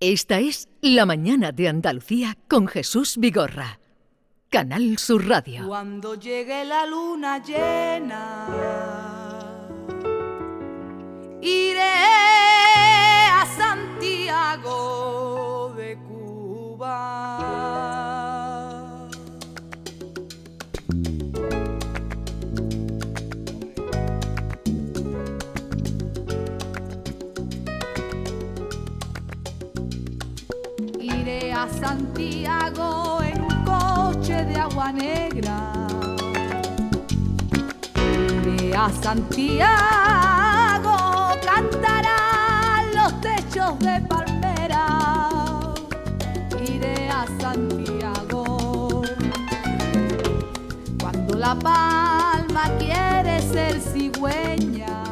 Esta es La Mañana de Andalucía con Jesús Vigorra. Canal Sur Radio. Cuando llegue la luna llena, iré a Santiago en un coche de agua negra. Iré a Santiago, cantarán los techos de palmera. Iré a Santiago. Cuando la palma quiere ser cigüeña,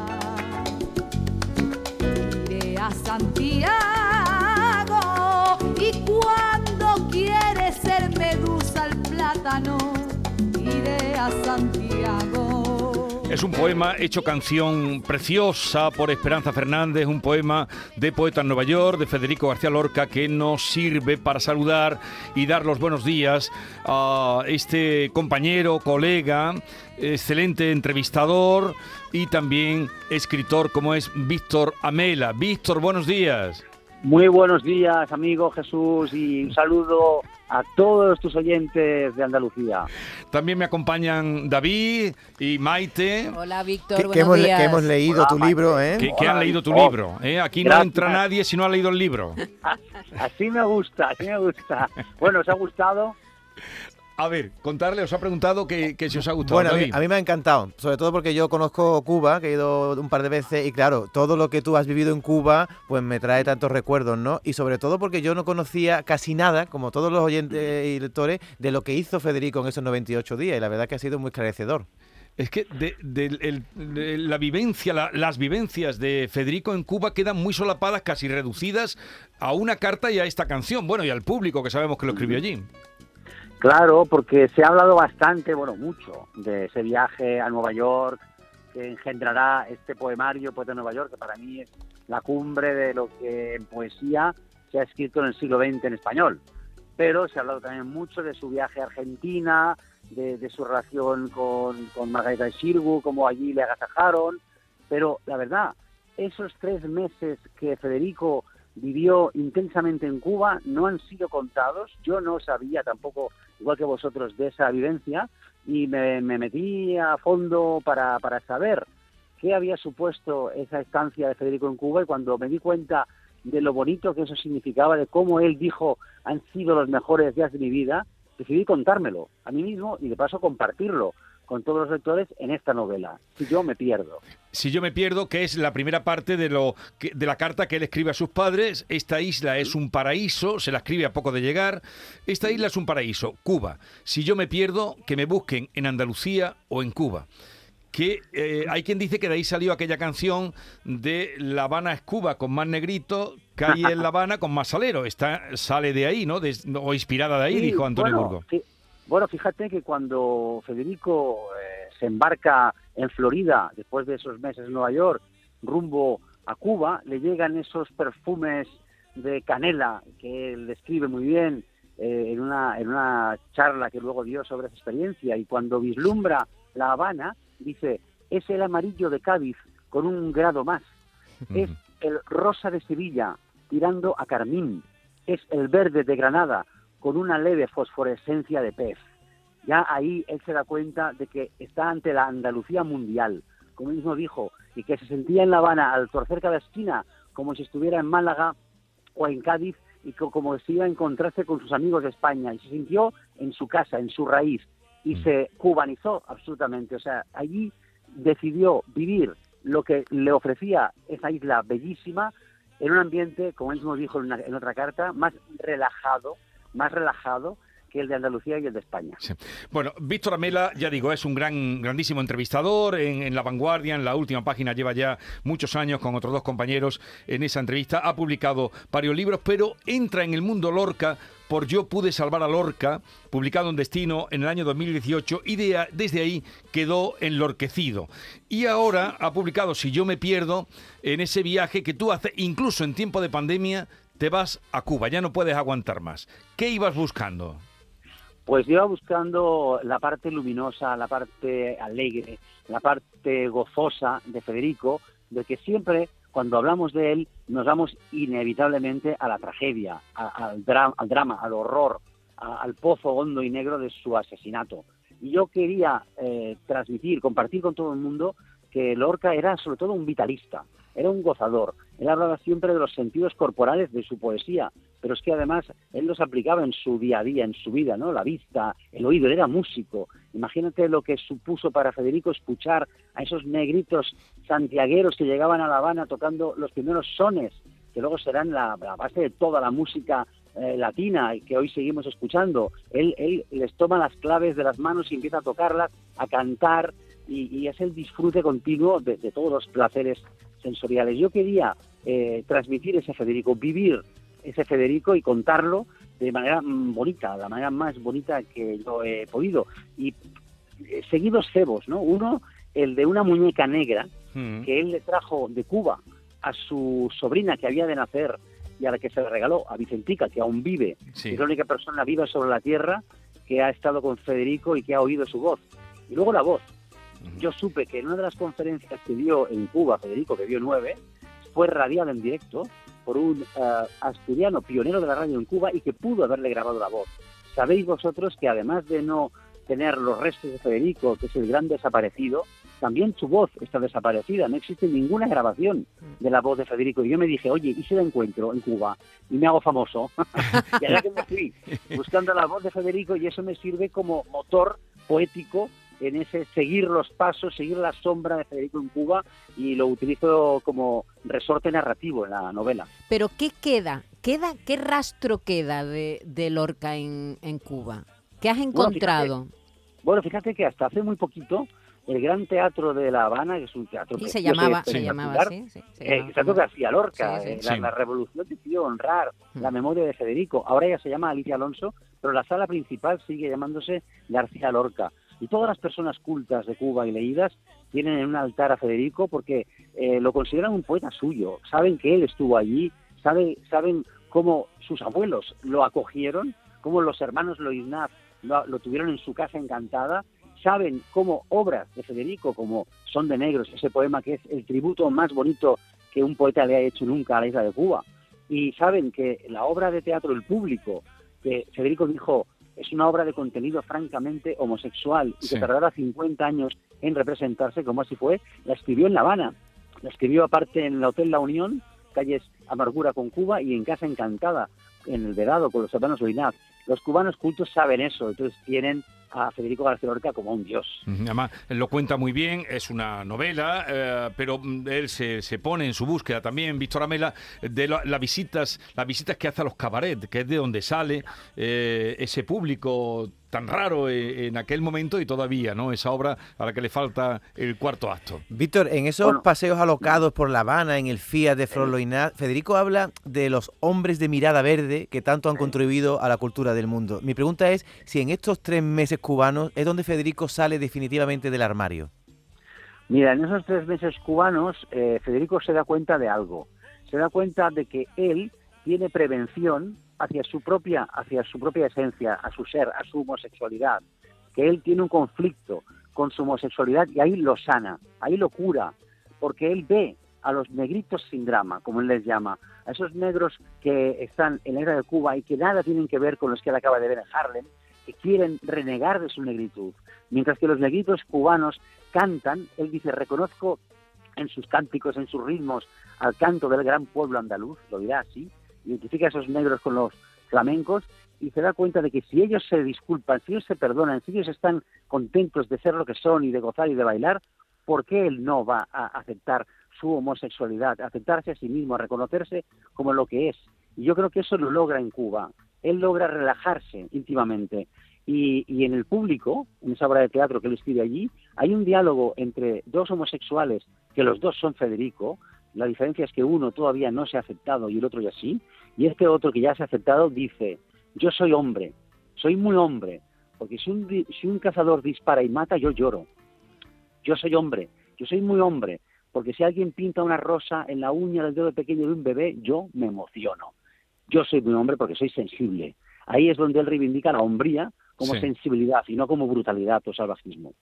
iré a Santiago. Es un poema hecho canción preciosa por Esperanza Fernández, un poema de Poeta en Nueva York, de Federico García Lorca, que nos sirve para saludar y dar los buenos días a este compañero, colega, excelente entrevistador y también escritor como es Víctor Amela. Víctor, buenos días. Muy buenos días, amigo Jesús, y un saludo a todos tus oyentes de Andalucía. También me acompañan David y Maite, Hola, Víctor, Que, hemos, le- días. que hemos leído Hola, tu libro, Maite. ¿eh? que, que han leído tu Oh, libro. ¿eh? Aquí no gracias. entra nadie si no ha leído el libro. Así me gusta, así me gusta. Bueno, ¿os ha gustado? A ver, contarle, os ha preguntado que, que si os ha gustado. Bueno, a mí, a mí me ha encantado, sobre todo porque yo conozco Cuba, que he ido un par de veces, y claro, todo lo que tú has vivido en Cuba, pues me trae tantos recuerdos, ¿no? Y sobre todo porque yo no conocía casi nada, como todos los oyentes y lectores, de lo que hizo Federico en esos 98 días, y la verdad que ha sido muy esclarecedor. Es que de, de- el- de la vivencia, la- las vivencias de Federico en Cuba quedan muy solapadas, casi reducidas a una carta y a esta canción. Bueno, y al público que sabemos que lo escribió allí. Claro, porque se ha hablado bastante, bueno, mucho, de ese viaje a Nueva York que engendrará este poemario, Poeta de Nueva York, que para mí es la cumbre de lo que en poesía se ha escrito en el siglo XX en español. Pero se ha hablado también mucho de su viaje a Argentina, de, su relación con, con Margarita Xirgu, cómo allí le agasajaron. Pero la verdad, esos tres meses que Federico vivió intensamente en Cuba no han sido contados. Yo no sabía tampoco, igual que vosotros, de esa vivencia y me, me metí a fondo para, para saber qué había supuesto esa estancia de Federico en Cuba y cuando me di cuenta de lo bonito que eso significaba, de cómo él dijo han sido los mejores días de mi vida, decidí contármelo a mí mismo y de paso compartirlo con todos los lectores en esta novela. Si yo me pierdo. Si yo me pierdo, que es la primera parte de, lo que- de la carta que él escribe a sus padres, esta isla es un paraíso, se la escribe a poco de llegar, esta isla es un paraíso, Cuba. Si yo me pierdo, que me busquen en Andalucía o en Cuba. Que eh, hay quien dice que de ahí salió aquella canción de La Habana es Cuba con más negrito, calle en La Habana con más salero. Está, sale de ahí, ¿no? O inspirada de ahí, Sí, dijo Antonio bueno, Burgos. sí. Bueno, fíjate que cuando Federico eh, se embarca en Florida, después de esos meses en Nueva York, rumbo a Cuba, le llegan esos perfumes de canela que él describe muy bien eh, en, una, en una charla que luego dio sobre esa experiencia. Y cuando vislumbra La Habana, dice, es el amarillo de Cádiz con un grado más. Es el rosa de Sevilla tirando a carmín. Es el verde de Granada con una leve fosforescencia de pez. Ya ahí él se da cuenta de que está ante la Andalucía mundial, como él mismo dijo, y que se sentía en La Habana al torcer cada esquina como si estuviera en Málaga o en Cádiz y co- como si iba a encontrarse con sus amigos de España y se sintió en su casa, en su raíz y se cubanizó absolutamente. O sea, allí decidió vivir lo que le ofrecía esa isla bellísima en un ambiente, como él mismo dijo en, una- en otra carta, más relajado, más relajado que el de Andalucía y el de España. Bueno, Víctor Amela, ya digo, es un gran, grandísimo entrevistador. En, La Vanguardia, en la última página, lleva ya muchos años con otros dos compañeros en esa entrevista. Ha publicado varios libros, pero entra en el mundo Lorca por Yo pude salvar a Lorca, publicado en Destino en el año 2018, y de desde ahí quedó enlorquecido. Y ahora ha publicado Si yo me pierdo, en ese viaje que tú haces, incluso en tiempo de pandemia, te vas a Cuba, ya no puedes aguantar más. ¿Qué ibas buscando? Pues iba buscando la parte luminosa, la parte alegre, la parte gozosa de Federico, de que siempre cuando hablamos de él nos vamos inevitablemente a la tragedia, al, al drama, al horror, al pozo hondo y negro de su asesinato. Y yo quería eh, transmitir, compartir con todo el mundo que Lorca era sobre todo un vitalista, era un gozador. Él hablaba siempre de los sentidos corporales de su poesía, pero es que además él los aplicaba en su día a día, en su vida, ¿no? La vista, el oído, él era músico. Imagínate lo que supuso para Federico escuchar a esos negritos santiagueros que llegaban a La Habana tocando los primeros sones, que luego serán la, base de toda la música eh, latina que hoy seguimos escuchando. Él, él les toma las claves de las manos y empieza a tocarlas, a cantar, y, es el disfrute continuo de, todos los placeres sensoriales. Yo quería eh, transmitir ese Federico, vivir ese Federico y contarlo de manera mm, bonita, la manera más bonita que yo he podido. Y eh, seguidos cebos, ¿no? Uno, el de una muñeca negra mm. que él le trajo de Cuba a su sobrina que había de nacer y a la que se le regaló, a Vicentica, que aún vive, es la única persona viva sobre la tierra que ha estado con Federico y que ha oído su voz. Y luego la voz, yo supe que en una de las conferencias que dio en Cuba, Federico, que dio nueve, fue radiada en directo por un uh, asturiano pionero de la radio en Cuba y que pudo haberle grabado la voz. Sabéis vosotros que además de no tener los restos de Federico, que es el gran desaparecido, también su voz está desaparecida, no existe ninguna grabación de la voz de Federico. Y yo me dije, oye, ¿y si la encuentro en Cuba? Y me hago famoso. y allá que me fui buscando la voz de Federico y eso me sirve como motor poético en ese seguir los pasos, seguir la sombra de Federico en Cuba y lo utilizo como resorte narrativo en la novela. Pero ¿qué queda? ¿Queda ¿Qué rastro queda de, Lorca en, Cuba? ¿Qué has encontrado? Bueno fíjate, que hasta hace muy poquito el Gran Teatro de La Habana, que es un teatro que se llamaba, se llamaba así, eh, que hacía Lorca. Eh, la, revolución decidió honrar mm. la memoria de Federico. Ahora ya se llama Alicia Alonso, pero la sala principal sigue llamándose García Lorca. Y todas las personas cultas de Cuba y leídas tienen en un altar a Federico porque eh, lo consideran un poeta suyo, saben que él estuvo allí, saben, saben cómo sus abuelos lo acogieron, cómo los hermanos Loiznaz lo, lo tuvieron en su casa encantada, saben cómo obras de Federico, como Son de Negros, ese poema que es el tributo más bonito que un poeta le ha hecho nunca a la isla de Cuba, y saben que la obra de teatro El Público, que Federico dijo, es una obra de contenido francamente homosexual y que tardará 50 años en representarse, como así fue, la escribió en La Habana. La escribió aparte en el Hotel La Unión, calles Amargura con Cuba y en Casa Encantada, en el Vedado, con los hermanos Oinaz. Los cubanos cultos saben eso, entonces tienen a Federico García Lorca como un dios. Además, lo cuenta muy bien, es una novela, eh, pero mm, él se, se, pone en su búsqueda también, Víctor Amela, de las visitas las visitas que hace a los cabarets, que es de donde sale eh, ese público tan raro eh, en aquel momento y todavía, ¿no? Esa obra a la que le falta el cuarto acto. Víctor, en esos paseos alocados por La Habana, en el Fiat de Flor Federico habla de los hombres de mirada verde que tanto han contribuido a la cultura del mundo. Mi pregunta es si en estos tres meses cubanos es donde Federico sale definitivamente del armario. Mira, en esos tres meses cubanos, eh, Federico se da cuenta de algo. Se da cuenta de que él tiene prevención hacia su propia, hacia su propia esencia, a su ser, a su homosexualidad, que él tiene un conflicto con su homosexualidad y ahí lo sana, ahí lo cura, porque él ve a los negritos sin drama, como él les llama, a esos negros que están en la era de Cuba y que nada tienen que ver con los que él acaba de ver en Harlem, que quieren renegar de su negritud. Mientras que los negritos cubanos cantan, él dice, reconozco en sus cánticos, en sus ritmos, al canto del gran pueblo andaluz, lo dirá así, identifica a esos negros con los flamencos y se da cuenta de que si ellos se disculpan, si ellos se perdonan, si ellos están contentos de ser lo que son y de gozar y de bailar, ¿por qué él no va a aceptar su homosexualidad, aceptarse a sí mismo, a reconocerse como lo que es? Y yo creo que eso lo logra en Cuba. Él logra relajarse íntimamente. Y, y, en el público, en esa obra de teatro que él escribe allí, hay un diálogo entre dos homosexuales, que los dos son Federico, la diferencia es que uno todavía no se ha aceptado y el otro ya sí. Y este otro que ya se ha aceptado dice, yo soy hombre, soy muy hombre, porque si un, si un cazador dispara y mata, yo lloro. Yo soy hombre, yo soy muy hombre, porque si alguien pinta una rosa en la uña del dedo pequeño de un bebé, yo me emociono. Yo soy un hombre porque soy sensible. Ahí es donde él reivindica la hombría como Sí. sensibilidad y no como brutalidad o salvajismo.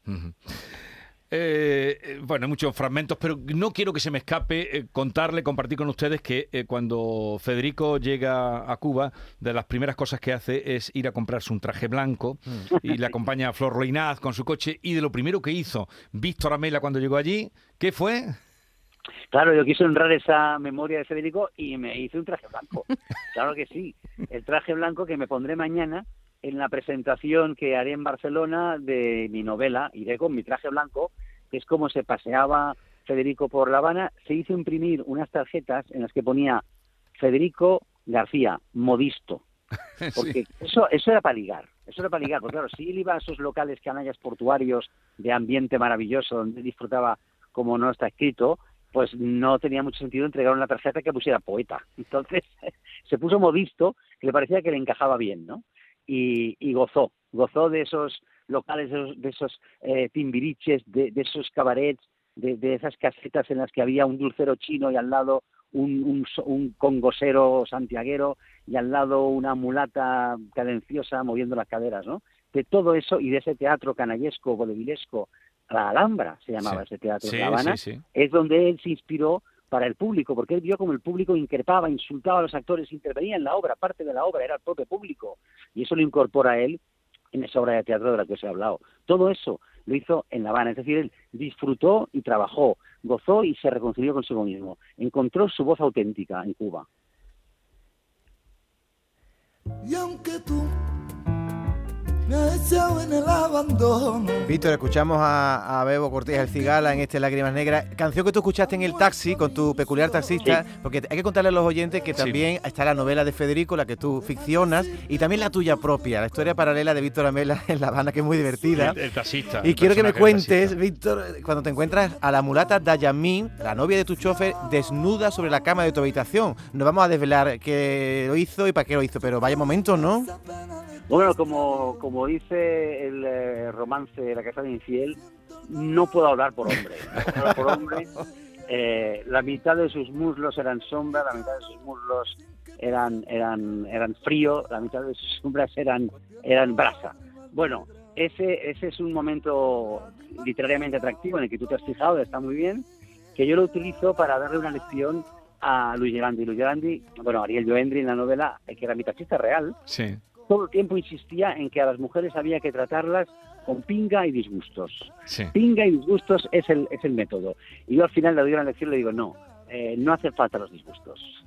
Eh, eh, bueno, hay muchos fragmentos, pero no quiero que se me escape eh, contarle, compartir con ustedes que eh, cuando Federico llega a Cuba, de las primeras cosas que hace es ir a comprarse un traje blanco y le acompaña a Flor Loinaz con su coche. Y de lo primero que hizo Víctor Amela cuando llegó allí, ¿qué fue? Claro, yo quise honrar esa memoria de Federico y me hice un traje blanco. Claro que sí. El traje blanco que me pondré mañana en la presentación que haré en Barcelona de mi novela. Iré con mi traje blanco, que es como se paseaba Federico por La Habana. Se hizo imprimir unas tarjetas en las que ponía Federico García, modisto. Porque eso, eso era para ligar, eso era para ligar, porque claro, si él iba a esos locales canallas portuarios de ambiente maravilloso, donde disfrutaba como no está escrito, pues no tenía mucho sentido entregar una tarjeta que pusiera poeta. Entonces se puso modisto, que le parecía que le encajaba bien, ¿no? Y, y gozó, gozó de esos locales, de esos, de esos eh, timbiriches, de, esos cabarets, de, de esas casetas en las que había un dulcero chino y al lado un, un, un congosero santiaguero y al lado una mulata cadenciosa moviendo las caderas, ¿no? De todo eso y de ese teatro canallesco, vodevilesco, la Alhambra se llamaba Sí. ese teatro Sí, de La Habana, sí, sí. es donde él se inspiró para el público, porque él vio como el público increpaba, insultaba a los actores, intervenía en la obra, parte de la obra era el propio público, y eso lo incorpora él en esa obra de teatro de la que os he hablado. Todo eso lo hizo en La Habana, es decir, él disfrutó y trabajó, gozó y se reconcilió consigo mismo, encontró su voz auténtica en Cuba. Y aunque tú me has echado en el abandono, Víctor, escuchamos a, a Bebo Cortés el Cigala en este Lágrimas Negras, canción que tú escuchaste en el taxi con tu peculiar taxista, porque hay que contarle a los oyentes que Sí. también está la novela de Federico, la que tú ficcionas, y también la tuya propia, la historia paralela de Víctor Amela en La Habana, que es muy divertida. El, el taxista. Y el quiero que me cuentes. Víctor, cuando te encuentras a la mulata Dayamín, la novia de tu chofer, desnuda sobre la cama de tu habitación. No vamos a desvelar qué lo hizo y para qué lo hizo, pero vaya momento, ¿no? Bueno, como, como dice el eh, romance La Casa de Infiel, no puedo hablar por hombre. No puedo hablar por hombre. Eh, la mitad de sus muslos eran sombra, la mitad de sus muslos eran, eran, eran frío, la mitad de sus sombras eran, eran brasa. Bueno, ese, ese es un momento literariamente atractivo en el que tú te has fijado, está muy bien, que yo lo utilizo para darle una lección a Luis Gerandi. Luis Gerandi, bueno, Ariel Joendri en la novela, eh, que era mi taxista real, Sí. Todo el tiempo insistía en que a las mujeres había que tratarlas con pinga y disgustos. Sí. Pinga y disgustos es el, es el método. Y yo al final le doy una lección y le digo, no, eh, no hacen falta los disgustos.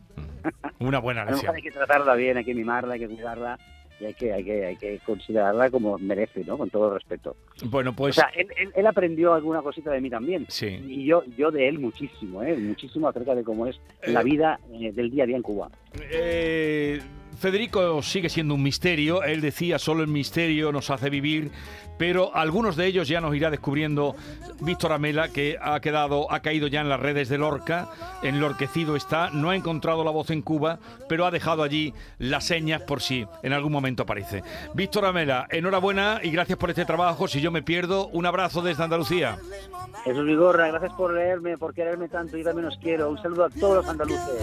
Una buena A lección. hay que tratarla bien, hay que mimarla, hay que cuidarla y hay que, hay que, hay que considerarla como merece, ¿no? Con todo respeto. Bueno, O pues sea, él, él- él aprendió alguna cosita de mí también. sí. Y yo, yo de él muchísimo, ¿eh? Muchísimo acerca de cómo es la Eh, vida eh, del día a día en Cuba. Eh, Federico sigue siendo un misterio. Él decía, solo el misterio nos hace vivir, pero algunos de ellos ya nos irá descubriendo Víctor Amela, que ha quedado, ha caído ya en las redes de Lorca, enlorquecido está, no ha encontrado la voz en Cuba, pero ha dejado allí las señas por si en algún momento aparece. Víctor Amela, enhorabuena y gracias por este trabajo. Si yo me pierdo, un abrazo desde Andalucía. Jesús gracias por leerme, por quererme tanto. Yo también os quiero. Un saludo a todos los andaluces.